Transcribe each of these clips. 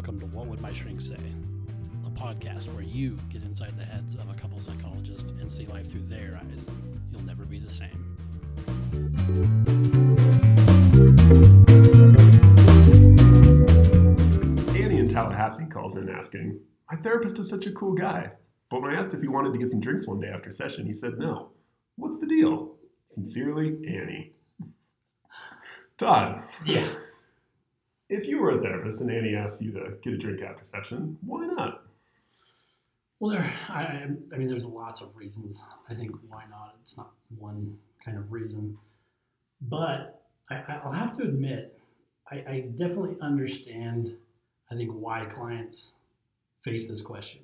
Welcome to What Would My Shrink Say? A podcast where you get inside the heads of a couple psychologists and see life through their eyes. You'll never be the same. Annie in Tallahassee calls in asking, My therapist is such a cool guy. But when I asked if he wanted to get some drinks one day after session, he said no. What's the deal? Sincerely, Annie. Todd, Yeah. If you were a therapist and Annie asked you to get a drink after session, why not? Well, there. I, I mean, there's lots of reasons. I think why not? It's not one kind of reason, but I, I'll have to admit, I, I definitely understand. I think why clients face this question.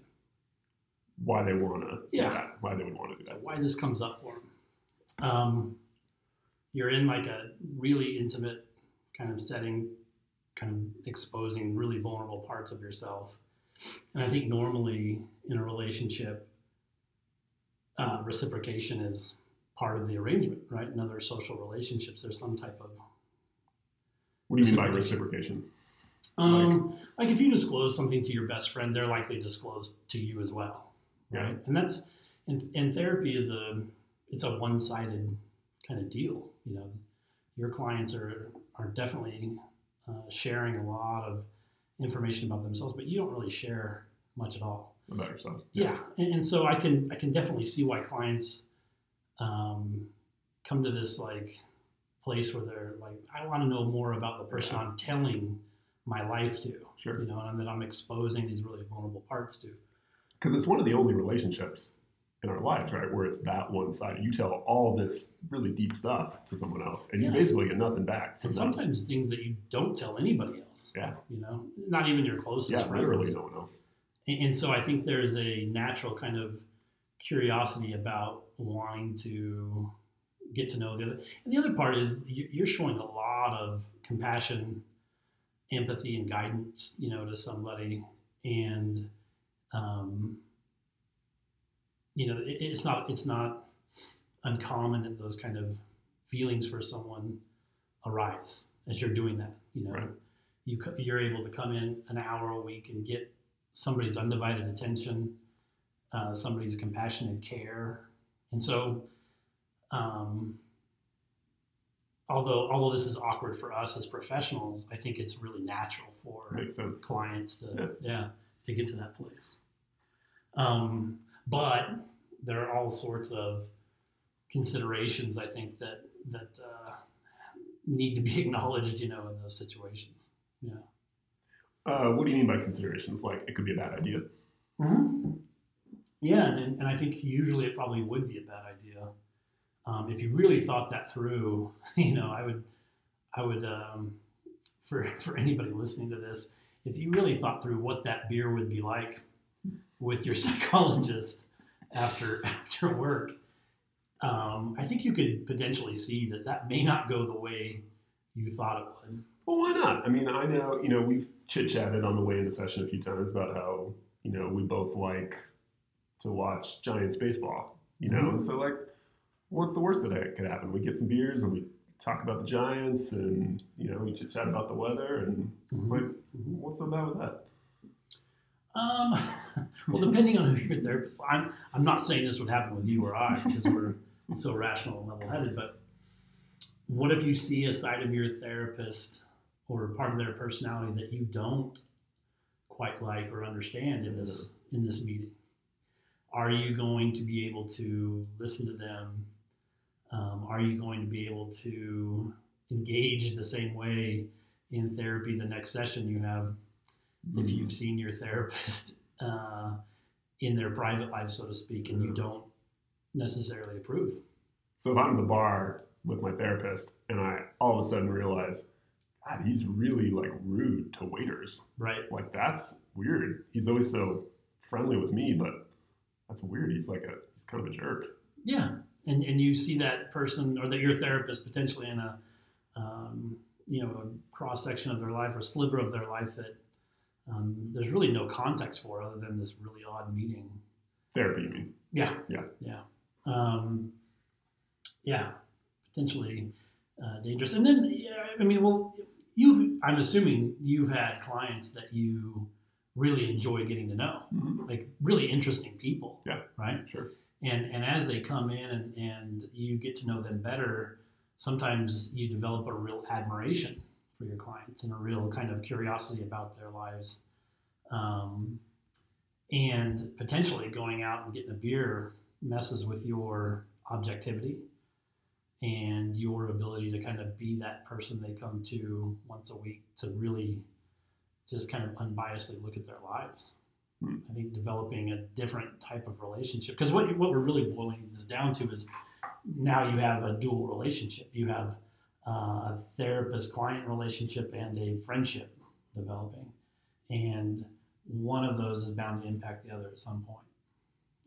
Why they want to Yeah. do that? Why they would want to do that? why this comes up for them. Um, you're in like a really intimate kind of setting, kind of exposing really vulnerable parts of yourself. And I think normally in a relationship, uh, reciprocation is part of the arrangement, right? In other social relationships, there's some type of What do you mean by Reciprocation. Um, like if you disclose something to your best friend, they're likely to disclose to you as well, right? Yeah. And that's and, and therapy is a it's a one sided kind of deal. You know, your clients are are definitely uh, sharing a lot of information about themselves, but you don't really share much at all. About yourself? Yeah, and, and so I can I can definitely see why clients um, come to this like place where they're like, I want to know more about the person Yeah. I'm telling my life to, Sure. you know, and that I'm exposing these really vulnerable parts to. Because it's one of the only relationships in our lives, right, where it's that one sided. You tell all this really deep stuff to someone else, and you basically get nothing back. And them. sometimes things that you don't tell anybody else. Yeah. You know, not even your closest yeah, friends. literally no one else. And, and so I think there's a natural kind of curiosity about wanting to get to know the other. And the other part is you- you're showing a lot of compassion, empathy, and guidance, you know, to somebody. And, um, you know, it, it's not it's not uncommon that those kind of feelings for someone arise as you're doing that. You know, Right. you you're able to come in an hour a week and get somebody's undivided attention, uh, somebody's compassionate care, and so, um, although although this is awkward for us as professionals, I think it's really natural for clients to Yeah. yeah, to get to that place. Um, but there are all sorts of considerations I think that that uh, need to be acknowledged, you know, in those situations. Yeah. Uh, what do you mean by considerations? Like it could be a bad idea. Hmm. Yeah, and, and I think usually it probably would be a bad idea um, if you really thought that through. You know, I would, I would, um, for for anybody listening to this, if you really thought through what that beer would be like with your psychologist after after work, um, I think you could potentially see that that may not go the way you thought it would. Well, why not? I mean, I know, you know, we've chit chatted on the way into session a few times about how, you know, we both like to watch Giants baseball, you know, Mhm. and so, like, what's the worst that could happen? We get some beers and we talk about the Giants and, you know, we chit chat about the weather and, like, what's so bad with that? Um, well, depending on who your therapist, I'm I'm not saying this would happen with you or I because we're so rational and level-headed. But what if you see a side of your therapist or part of their personality that you don't quite like or understand in this in this meeting? Are you going to be able to listen to them? Um, are you going to be able to engage the same way in therapy the next session you have if you've seen your therapist uh, in their private life, so to speak, and you Mhm. don't necessarily approve. So if I'm at the bar with my therapist and I all of a sudden realize, God, he's really like rude to waiters. Right. Like that's weird. He's always so friendly with me, but that's weird. He's like a he's kind of a jerk. Yeah. And, and you see that person or that your therapist potentially in a, um, you know, a cross section of their life or sliver of their life that um, there's really no context for other than this really odd meeting. Therapy, you mean? Yeah. Yeah. Yeah. Um, yeah. Potentially uh, dangerous. And then, yeah, I mean, well, you've I'm assuming you've had clients that you really enjoy getting to know, Mhm. like really interesting people. Yeah. Right. Sure. And and as they come in and, and you get to know them better, sometimes you develop a real admiration for your clients and a real kind of curiosity about their lives. Um, and potentially going out and getting a beer messes with your objectivity and your ability to kind of be that person they come to once a week to really just kind of unbiasedly look at their lives. Hmm. I think developing a different type of relationship because what what we're really boiling this down to is now you have a dual relationship. You have uh, a therapist client relationship and a friendship developing, and one of those is bound to impact the other at some point.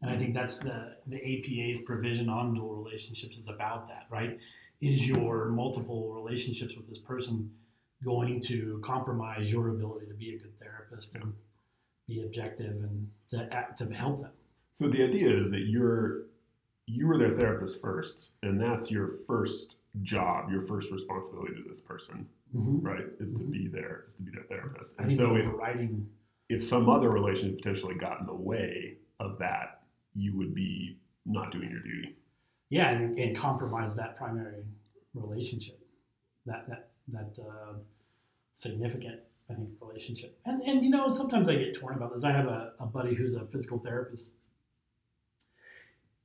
And I think that's the the APA's provision on dual relationships is about that, right? Is your multiple relationships with this person going to compromise your ability to be a good therapist and be objective and to act, to help them? So the idea is that you're you were their therapist first, and that's your first job, your first responsibility to this person, right? Is to Mhm. be there, is to be their therapist. And so if, overriding if some other relationship potentially got in the way of that, you would be not doing your duty. yeah and, and compromise that primary relationship that that that uh, significant i think relationship and and you know sometimes i get torn about this i have a, a buddy who's a physical therapist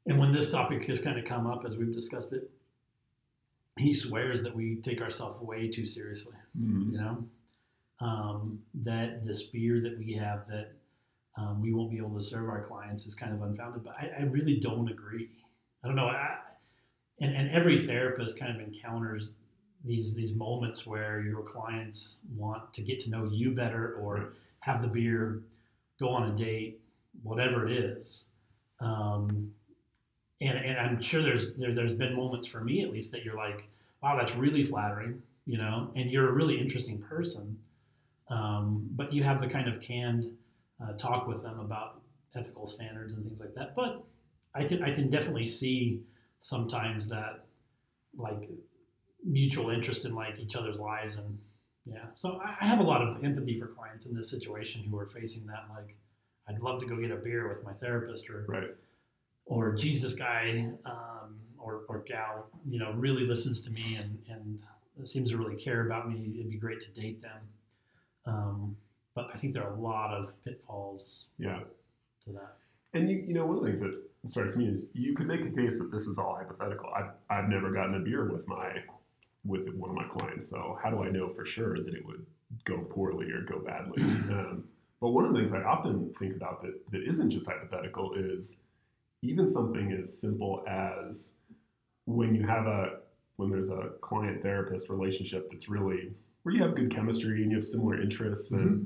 and when this topic has kind of come up as we've discussed it he swears that we take ourselves way too seriously you know? Um, that this fear that we have that um, we won't be able to serve our clients is kind of unfounded but i, I really don't agree. I don't know I, and, and every therapist kind of encounters these these moments where your clients want to get to know you better or have the beer go on a date whatever it is. Um, and, and i'm sure there's there, there's been moments for me at least that you're like wow that's really flattering you know? And you're a really interesting person. Um, but you have the kind of canned uh, talk with them about ethical standards and things like that. But i can i can definitely see sometimes that like mutual interest in like each other's lives and yeah. So I, I have a lot of empathy for clients in this situation who are facing that like i'd love to go get a beer with my therapist or Right. Or geez this guy um, or, or gal you know really listens to me and and seems to really care about me it'd be great to date them um, but i think there are a lot of pitfalls Yeah. to that And you, you know, one of the things that strikes me is you could make a case that this is all hypothetical. I've, I've never gotten a beer with my with one of my clients, so how do I know for sure that it would go poorly or go badly? um, but one of the things I often think about that that isn't just hypothetical is even something as simple as when you have a when there's a client therapist relationship that's really where you have good chemistry and you have similar interests and mm-hmm.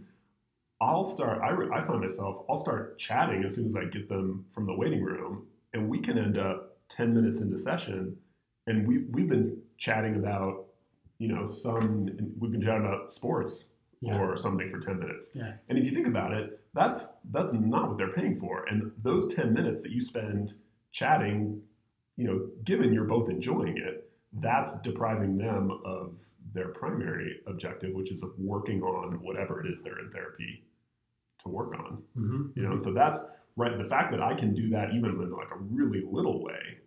I'll start. I, re- I find myself. I'll start chatting as soon as I get them from the waiting room, and we can end up ten minutes into session, and we we've been chatting about, you know, some we've been chatting about sports Yeah. or something for ten minutes. Yeah. And if you think about it, that's that's not what they're paying for, and those ten minutes that you spend chatting, you know, given you're both enjoying it, that's depriving them of their primary objective, which is of working on whatever it is they're in therapy to work on. mm-hmm. You know, and so that's right. The fact that I can do that even in like a really little way,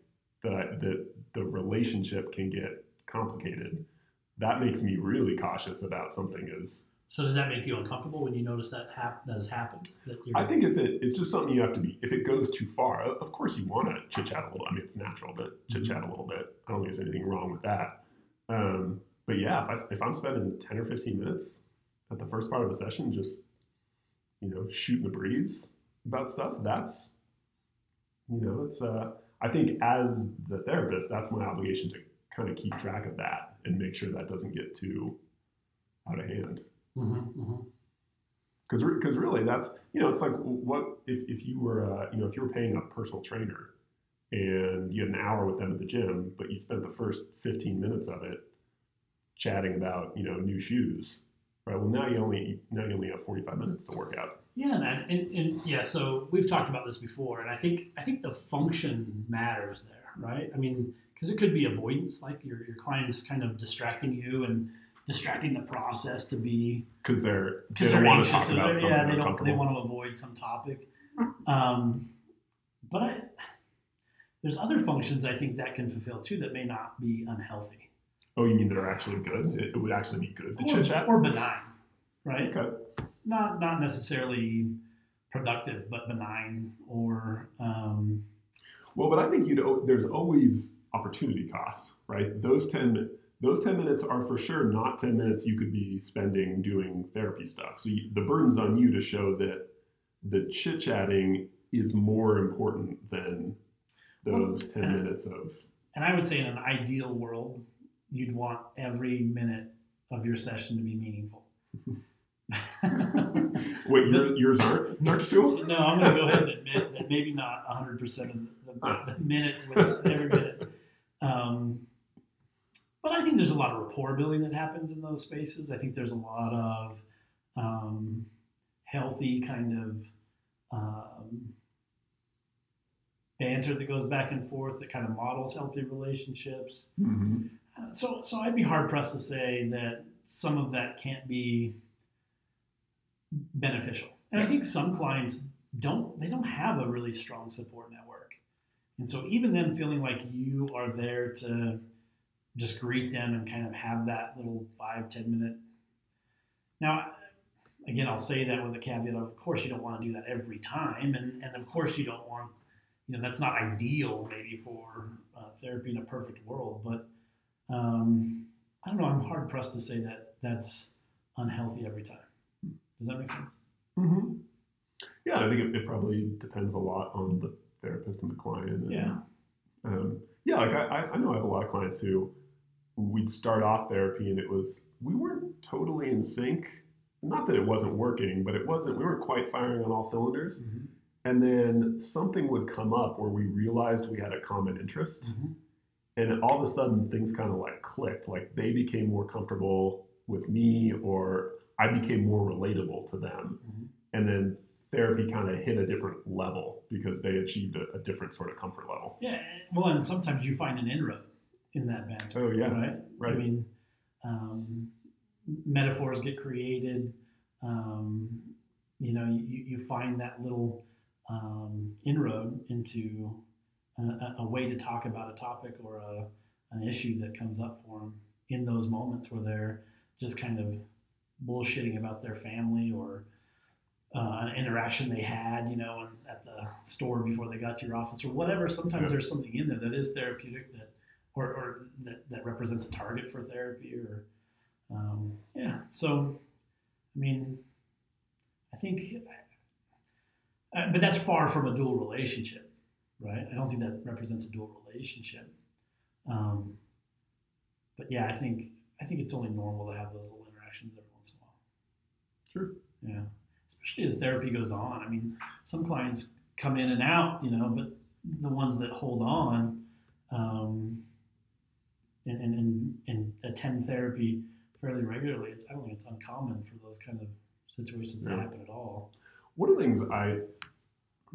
that that the relationship can get complicated, that makes me really cautious about something as So does that make you uncomfortable when you notice that hap- that has happened? That I think if it, it's just something you have to be, if it goes too far, of course you want to chit chat a little. I mean, it's natural to chit chat a little bit. I don't think there's anything wrong with that. Um, but yeah, if, I, if I'm spending 10 or 15 minutes at the first part of a session just, you know, shooting the breeze about stuff, that's, you know, it's, uh, I think as the therapist, that's my obligation to kind of keep track of that and make sure that doesn't get too out of hand Mhm, mhm. because because really that's you know it's like what if, if you were uh, you know if you were paying a personal trainer and you had an hour with them at the gym but you spent the first 15 minutes of it chatting about you know new shoes right well now you only now you only have 45 minutes to work out Yeah, man, and, and yeah. So we've talked about this before, and I think I think the function matters there, right? I mean, because it could be avoidance, like your your client's kind of distracting you and distracting the process to be because they're they because don't they're want to talk about something yeah they don't they want to avoid some topic um, but I, there's other functions i think that can fulfill too that may not be unhealthy oh, you mean that are actually good? It, it would actually be good to chit chat. or benign right Okay. not not necessarily productive but benign or um, Well, but I think you know there's always opportunity cost, right? Those ten those ten minutes are for sure not ten minutes you could be spending doing therapy stuff. So you, the burden's on you to show that the chit chatting is more important than those ten and- minutes of. and i would say in an ideal world you'd want every minute of your session to be meaningful Wait, your, yours aren't aren't you? No, I'm going to go ahead and admit that maybe not 100% of the, the minute with every minute. Um, but I think there's a lot of rapport building that happens in those spaces. I think there's a lot of um, healthy kind of um, banter that goes back and forth that kind of models healthy relationships. Mhm. Uh, So, so I'd be hard pressed to say that some of that can't be beneficial. And I think some clients don't they don't have a really strong support network, and so even them feeling like you are there to just greet them and kind of have that little five ten minute. Now, again, I'll say that with a caveat of, of course, you don't want to do that every time, and and of course, you don't want you know that's not ideal maybe for uh, therapy in a perfect world, but um, I don't know. I'm hard pressed to say that that's unhealthy every time. Does that make sense? Mhm. Yeah, I think it, it probably depends a lot on the therapist and the client. And, Yeah. Um, yeah, like I, I- know I have a lot of clients who we'd start off therapy and it was we weren't totally in sync. Not that it wasn't working, but it wasn't. We weren't quite firing on all cylinders. And then something would come up where we realized we had a common interest, Mhm. and all of a sudden things kind of like clicked. Like they became more comfortable with me, or I became more relatable to them. Mhm. And then therapy kind of hit a different level because they achieved a, a different sort of comfort level. Yeah. Well, and sometimes you find an inroad in that band. Oh yeah, Right. right. I mean, um, metaphors get created. Um, you know, you, you find that little um, inroad into a, a- a way to talk about a topic or a, an issue that comes up for them in those moments where they're just kind of bullshitting about their family or an interaction they had, you know, at the store before they got to your office or whatever. Sometimes Yeah. there's something in there that is therapeutic that, or, or that, that represents a target for therapy or, um, yeah. So, I mean, I think, uh, but that's far from a dual relationship, right? I don't think that represents a dual relationship. Um, but yeah, I think I think it's only normal to have those little interactions every once in a while. Sure. Yeah, especially as therapy goes on. I mean, some clients come in and out, you know, but the ones that hold on um, and, and, and, and attend therapy fairly regularly, it's, I don't think it's uncommon for those kind of situations to happen at all. One of the things I, I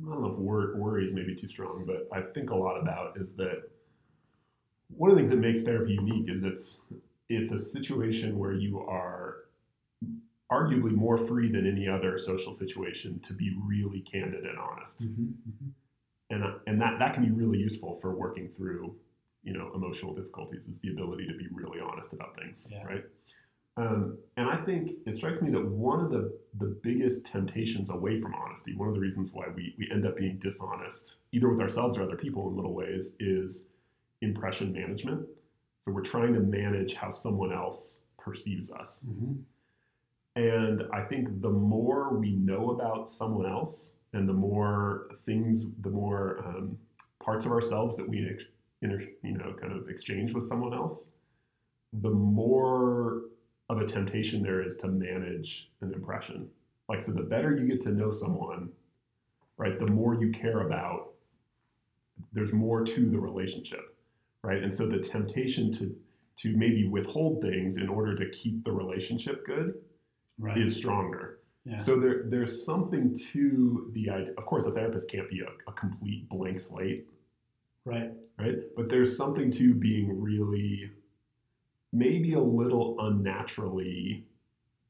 don't know if wor- worry is maybe too strong, but I think a lot about is that one of the things that makes therapy unique is it's it's a situation where you are arguably more free than any other social situation to be really candid and honest, mm-hmm, mm-hmm. and uh, and that that can be really useful for working through you know emotional difficulties is the ability to be really honest about things, Yeah. right? Um, and I think it strikes me that one of the, the biggest temptations away from honesty, one of the reasons why we, we end up being dishonest, either with ourselves or other people in little ways, is impression management. So we're trying to manage how someone else perceives us. Mm-hmm. And I think the more we know about someone else and the more things, the more um, parts of ourselves that we, inter, you know, kind of exchange with someone else, the more of a temptation there is to manage an impression. Like, so the better you get to know someone, right, the more you care about, there's more to the relationship, right? And so the temptation to to maybe withhold things in order to keep the relationship good Right. is stronger. yeah. So there, there's something to the idea. Of course, a therapist can't be a, a complete blank slate, right. right? But there's something to being really maybe a little unnaturally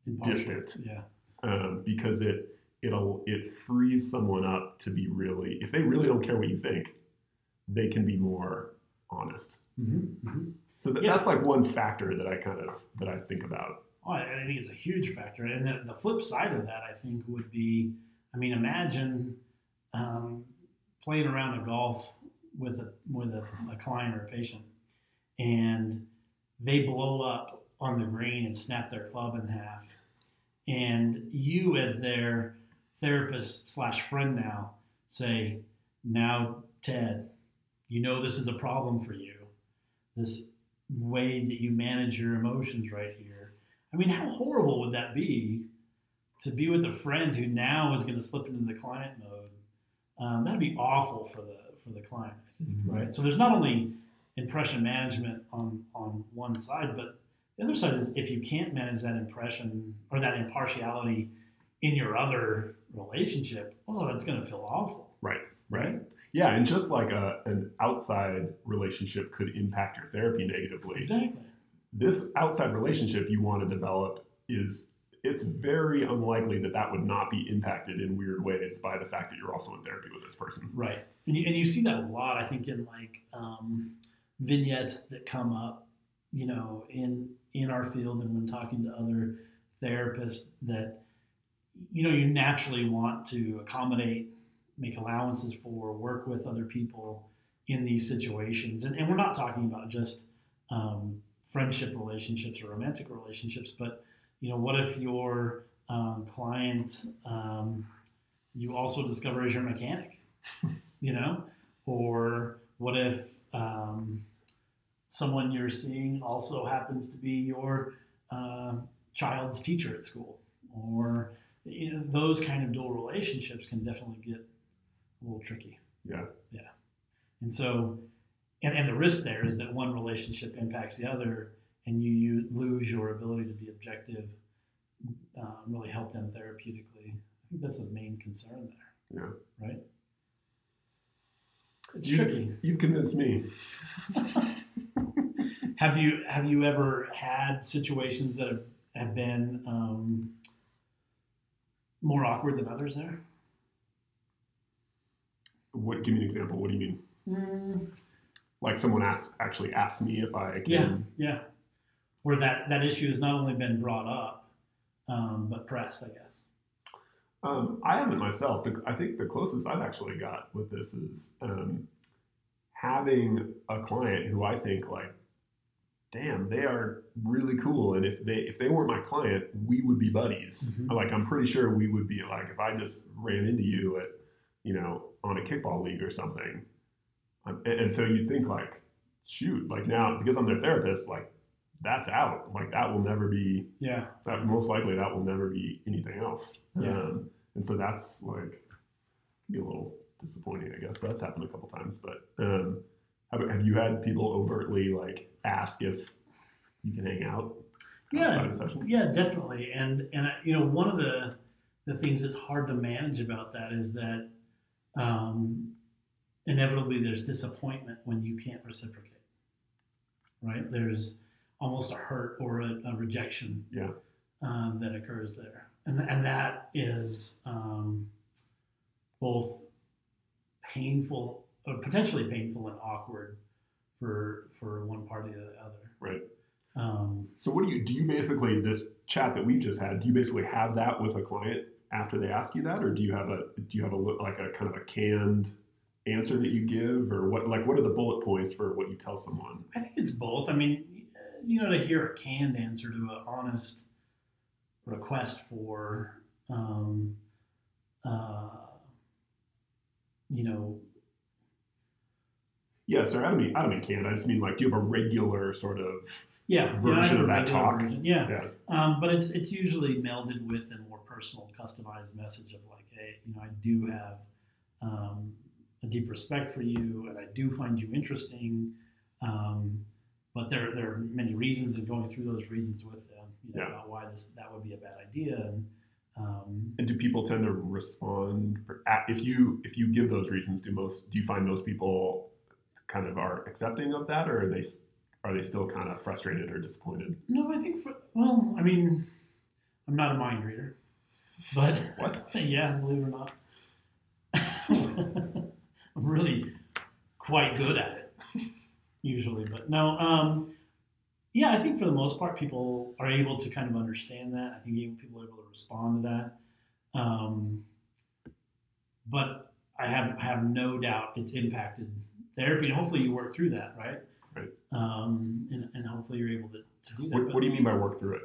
Impartial. distant Yeah. um, because it it'll it frees someone up to be really if they really don't care what you think, they can be more honest. Mm-hmm. Mm-hmm. So that, Yeah. that's like one factor that I kind of that I think about. Oh, I think it's a huge factor. And the, the flip side of that, I think, would be, I mean, imagine um, playing around a golf with a with a, a client or a patient, and they blow up on the green and snap their club in half, and you, as their therapist slash friend now, say, "Now, Ted, you know this is a problem for you. This way that you manage your emotions right here." I mean, how horrible would that be to be with a friend who now is going to slip into the client mode? Um, that'd be awful for the for the client, Mhm. right? So there's not only impression management on on one side, but the other side is if you can't manage that impression or that impartiality in your other relationship, oh, that's going to feel awful, Right. right? Yeah, and just like a, an outside relationship could impact your therapy negatively, Exactly. This outside relationship you want to develop is it's very unlikely that that would not be impacted in weird ways by the fact that you're also in therapy with this person. Right, and you, and you see that a lot. I think in like um, vignettes that come up, you know, in in our field and when talking to other therapists, that you know you naturally want to accommodate, make allowances for, work with other people in these situations, and and we're not talking about just um, friendship relationships or romantic relationships, but you know, what if your um, client um, you also discover is your mechanic? you know, or what if um, someone you're seeing also happens to be your uh, child's teacher at school, or you know, those kind of dual relationships can definitely get a little tricky. Yeah. Yeah, and so, and, and the risk there is that one relationship impacts the other, and you, you lose your ability to be objective, um, really help them therapeutically. I think that's the main concern there. Yeah. Right. It's You've, tricky. you've convinced me. Have you have you ever had situations that have, have been um, more awkward than others there? What? Give me an example. What do you mean? Mm, Like someone asked, actually asked me if I can. yeah, yeah. Where that, that issue has not only been brought up, um, but pressed, I guess. Um, I haven't myself. The, I think the closest I've actually got with this is um, having a client who I think like, damn, they are really cool, and if they if they weren't my client, we would be buddies. Mhm. Like I'm pretty sure we would be like if I just ran into you at you know on a kickball league or something, and, and so you think like, shoot, like now because I'm their therapist, like that's out. Like that will never be Yeah. that most likely that will never be anything else. Yeah. Um, and so that's like be a little disappointing, I guess. That's happened a couple times. But um, have, have you had people overtly like ask if you can hang out Yeah. Yeah, definitely. And and I- you know, one of the the things that's hard to manage about that is that um, inevitably there's disappointment when you can't reciprocate. Right? There's almost a hurt or a, a rejection Yeah. um, that occurs there, and and that is um, both painful, or potentially painful and awkward for for one party or the other. Right. Um, So what do you do? You basically this chat that we've just had. Do you basically have that with a client after they ask you that, or do you have a do you have a li- like a kind of a canned answer that you give, or what like what are the bullet points for what you tell someone? I think it's both. I mean, you know, to hear a canned answer to an honest request for, um, uh, you know, Yeah, sir. I don't mean I don't mean canned. I just mean like do you have a regular sort of yeah, yeah, Version a of that talk. version. Yeah, yeah um, but it's it's usually melded with a more personal, customized message of like, hey, you know, I do have um, a deep respect for you, and I do find you interesting. Um, but there, there are many reasons, and going through those reasons with them, you know, Yeah. about why this that would be a bad idea, and um, And do people tend to respond if you if you give those reasons? Do most do you find most people kind of are accepting of that, or are they are they still kind of frustrated or disappointed? No, I think for well, I mean, I'm not a mind reader, but What? yeah, believe it or not, I'm really quite good at it usually. But no, um, yeah, I think for the most part, people are able to kind of understand that. I think people are able to respond to that. Um, but I have I have no doubt it's impacted therapy, and hopefully you work through that, right? Right. Um, and, and hopefully you're able to, to do that. What, But- what do you mean by work through it?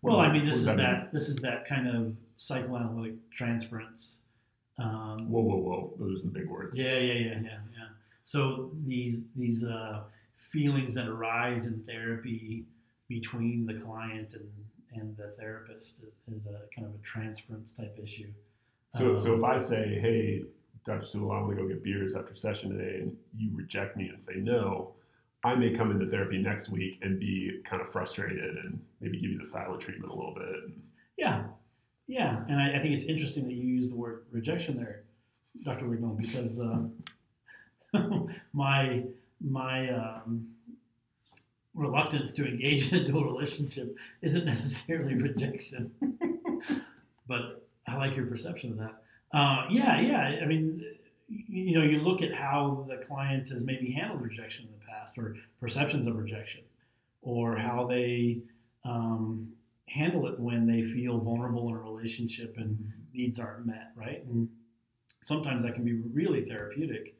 What well, I mean, this is that that, mean? this is that kind of psychoanalytic transference. Um, Whoa, whoa, whoa! Those are the big words. yeah, yeah, yeah, yeah, yeah. So these these uh, feelings that arise in therapy between the client and and the therapist is, a kind of a transference type issue. So, Um, so if I say, "Hey, Dr. Sewell, I want to go get beers after session today," and you reject me and say no, I may come into therapy next week and be kind of frustrated and maybe give you the silent treatment a little bit. Yeah, yeah, and I, I think it's interesting that you use the word rejection there, Dr. Wigmore, because uh, my my um, reluctance to engage in a dual relationship isn't necessarily rejection, but I like your perception of that. Uh, yeah, yeah. I mean, you know, you look at how the client has maybe handled rejection in the past, or perceptions of rejection, or how they um, handle it when they feel vulnerable in a relationship and needs aren't met, right? And sometimes that can be really therapeutic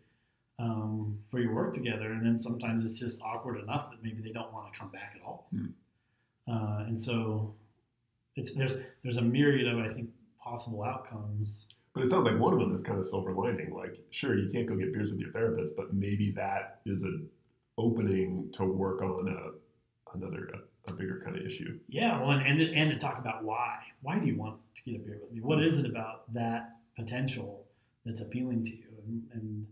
um, for your work together, and then sometimes it's just awkward enough that maybe they don't want to come back at all. Hmm. Uh, and so it's there's there's a myriad of I think possible outcomes. But it sounds like one of them is kind of silver lining. Like, sure, you can't go get beers with your therapist, but maybe that is an opening to work on a another a, bigger kind of issue. Yeah, well, and, and and to talk about why. Why do you want to get a beer with me? What mm-hmm. is it about that potential that's appealing to you? And, and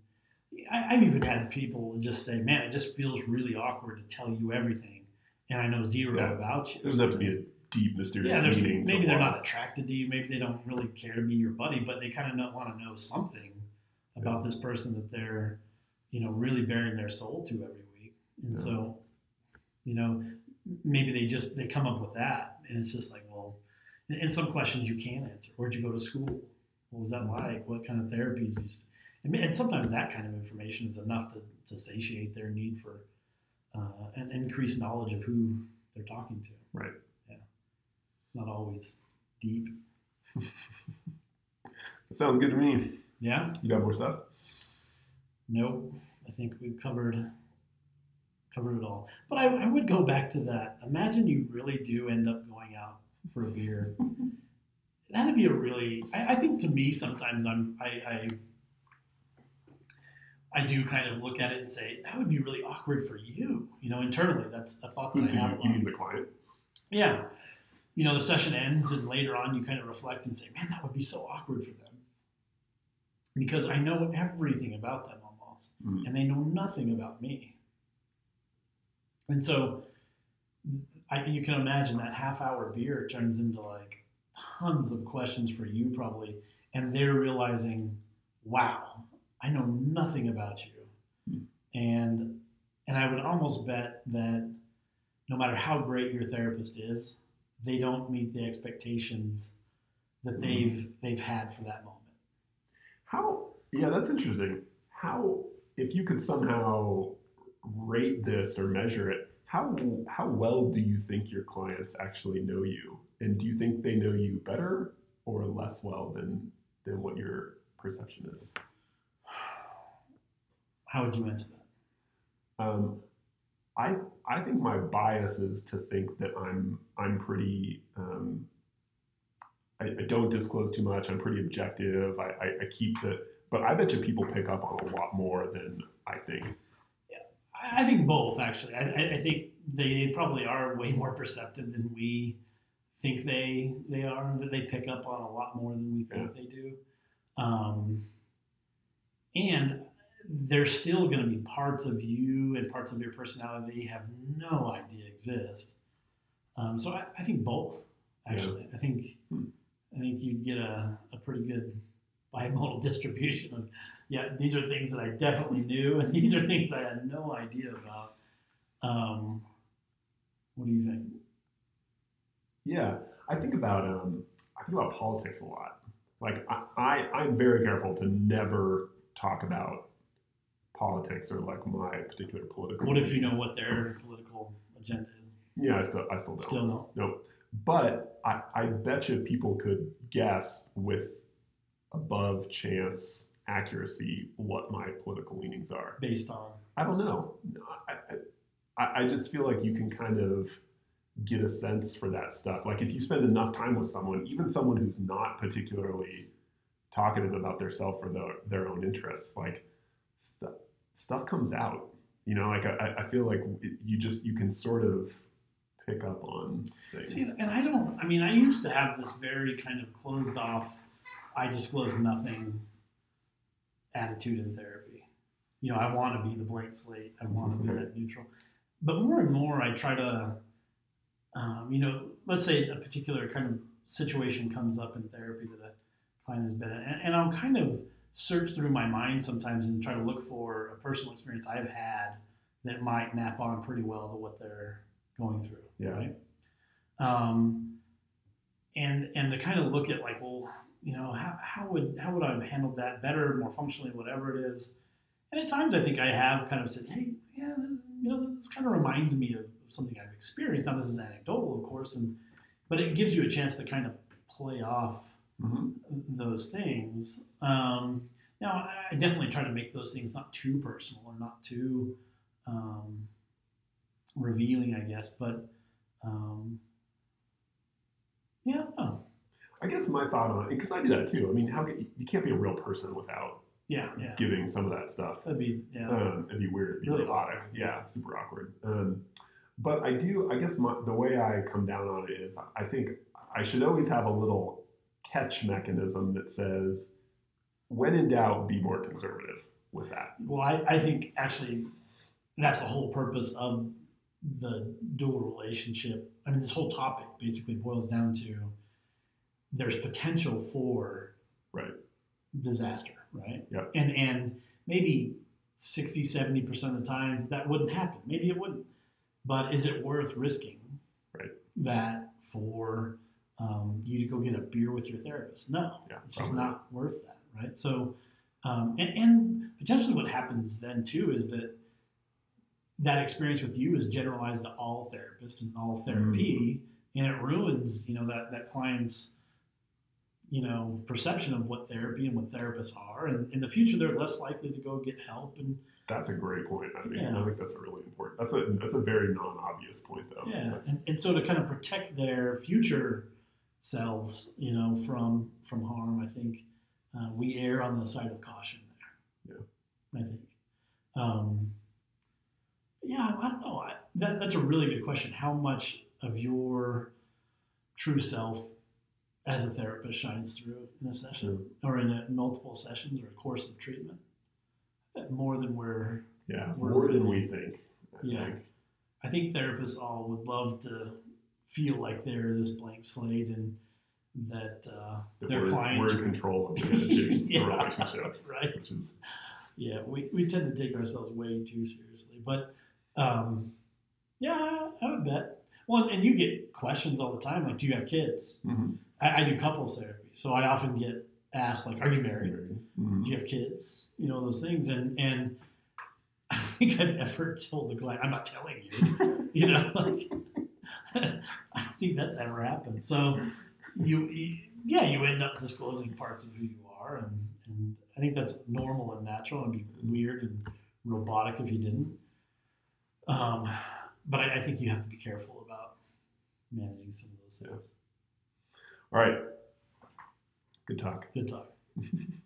I, I've even had people just say, "Man, it just feels really awkward to tell you everything, and I know zero Yeah. about you." It doesn't have to be a deep, mysterious yeah, there's, meaning. maybe they're not attracted to you. Maybe they don't really care to be your buddy, but they kind of want to know something about this person that they're, you know, really bearing their soul to every week. And Yeah. so, you know, maybe they just they come up with that, and it's just like, well, and, some questions you can't answer. Where'd you go to school? What was that like? What kind of therapies you? And, and sometimes that kind of information is enough to, to satiate their need for uh, and increase knowledge of who they're talking to. Right. Yeah. Not always deep. It sounds good to me. Yeah. You got more stuff? Nope. I think we've covered covered it all. But I, I would go back to that. Imagine you really do end up going out for a beer. That'd be a really. I, I think to me sometimes I'm I, I I do kind of look at it and say that would be really awkward for you. You know, internally, that's a thought that I have. you mean the client? Yeah. You know, the session ends and later on you kind of reflect and say, man, that would be so awkward for them. Because I know everything about them almost, Mm. and they know nothing about me. And so I, you can imagine that half hour beer turns into like tons of questions for you probably, and they're realizing, wow, I know nothing about you. Hmm. And and I would almost bet that no matter how great your therapist is, they don't meet the expectations that Hmm. they've they've had for that moment. How? Yeah, that's interesting. How, if you could somehow rate this or measure it, how how well do you think your clients actually know you, and do you think they know you better or less well than than what your perception is? How would you answer that? Um, I I think my bias is to think that I'm I'm pretty. Um, I, I don't disclose too much. I'm pretty objective. I, I, I keep the. But I bet you people pick up on a lot more than I think. I think both actually. I, I think they probably are way more perceptive than we think they they are. That they pick up on a lot more than we think they do. Um, and there's still going to be parts of you and parts of your personality that you have no idea exist. Um, so I, I think both. Actually, I think Hmm. I think you'd get a, a pretty good bimodal distribution of yeah, these are things that I definitely knew, and these are things I had no idea about. Um, what do you think? Yeah, I think about um, I think about politics a lot. Like I, I I'm very careful to never talk about politics or like my particular political. What if you know what their political agenda is? Yeah, I still I still don't. Still no. Nope. But I, I bet you people could guess with above chance accuracy what my political leanings are. Based on I don't know. I, I, I just feel like you can kind of get a sense for that stuff. Like if you spend enough time with someone, even someone who's not particularly talkative about their self or their, their own interests, like stuff, stuff comes out. You know, like I, I feel like it, you just you can sort of pick up on things. See, and I don't. I mean, I used to have this very kind of closed off, I disclose nothing attitude in therapy. You know, I want to be the blank slate. I want to be that neutral. But more and more, I try to, um, you know, let's say a particular kind of situation comes up in therapy that a client has been in, and, and I'll kind of search through my mind sometimes and try to look for a personal experience I've had that might map on pretty well to what they're going through. Yeah. Right. Um, and and to kind of look at like, well, you know, how, how would how would I have handled that better, more functionally, whatever it is. And at times, I think I have kind of said, hey, yeah, you know, this kind of reminds me of something I've experienced. Now, this is anecdotal, of course, and but it gives you a chance to kind of play off Mhm. those things. Um, now, I definitely try to make those things not too personal or not too um, revealing, I guess. But um, yeah, I don't know. I guess my thought on it, because I do that too. I mean, how can, you can't be a real person without yeah, yeah. giving some of that stuff. That'd be yeah. Um, it'd be weird. It'd be Really robotic. awkward. Yeah, super awkward. Um, but I do. I guess my, the way I come down on it is, I think I should always have a little catch mechanism that says, when in doubt, be more conservative with that. Well, I, I think actually that's the whole purpose of the dual relationship. I mean, this whole topic basically boils down to there's potential for Right. disaster, right? Yep. And and maybe 60, 70% of the time that wouldn't happen. Maybe it wouldn't. But is it worth risking Right. that for um, you to go get a beer with your therapist? No. Yeah, It's just not worth that, right? So, um, and, and potentially what happens then too is that that experience with you is generalized to all therapists and all therapy, and it ruins, you know, that that client's, you know, perception of what therapy and what therapists are, and in the future they're less likely to go get help and That's a great point. I think. Yeah. I think that's a really important. That's a that's a very non-obvious point though. Yeah, and, and so to kind of protect their future selves, you know, from from harm, I think uh, we err on the side of caution there. Yeah, I think. Um, yeah, I don't know. I, that that's a really good question. How much of your true self as a therapist shines through in a session or in a, multiple sessions or a course of treatment? More than we're yeah, We're more than we think. I Yeah. think. I think therapists all would love to feel like they're this blank slate and that uh, That their we're, clients we're in control of managing yeah, the relationship, right? which is Yeah, we, we tend to take ourselves way too seriously. But um, yeah, I would bet. Well, and you get questions all the time like, do you have kids? mhm. I, I do couples therapy, so I often get asked like, are you married? Mhm. Do you have kids? You know those things, and and I think I've ever told the client, I'm not telling you. you know, like I don't think that's ever happened. So you, you yeah, you end up disclosing parts of who you are, and and I think that's normal and natural, and be weird and robotic if you didn't. Um, but I, I think you have to be careful about managing some of those things. All right. Good talk. Good talk.